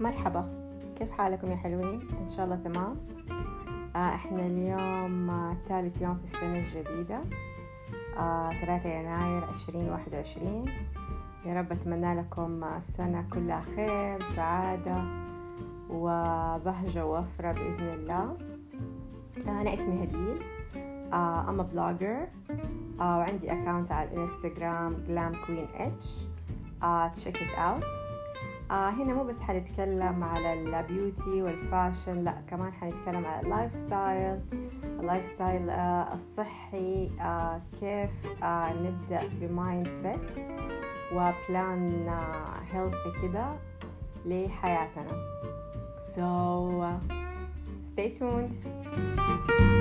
مرحبا. كيف حالكم يا حلوين؟ إن شاء الله تمام. آه إحنا اليوم آه ثالث يوم في السنة الجديدة. آه 3 يناير عشرين واحد وعشرين. يا رب أتمنى لكم السنة كلها خير وسعادة وبهجة ووفرة بإذن الله. آه أنا اسمي هديل آه I'm a blogger آه وعندي account على الإنستغرام glam queen h. آه check it out. آه هنا مو بس حنتكلم على ال beauty وال fashion لا كمان حنتكلم على ال lifestyle ال lifestyle آه الصحي آه كيف آه نبدأ ب mindset و plan آه healthy كده لحياتنا. So uh, stay tuned.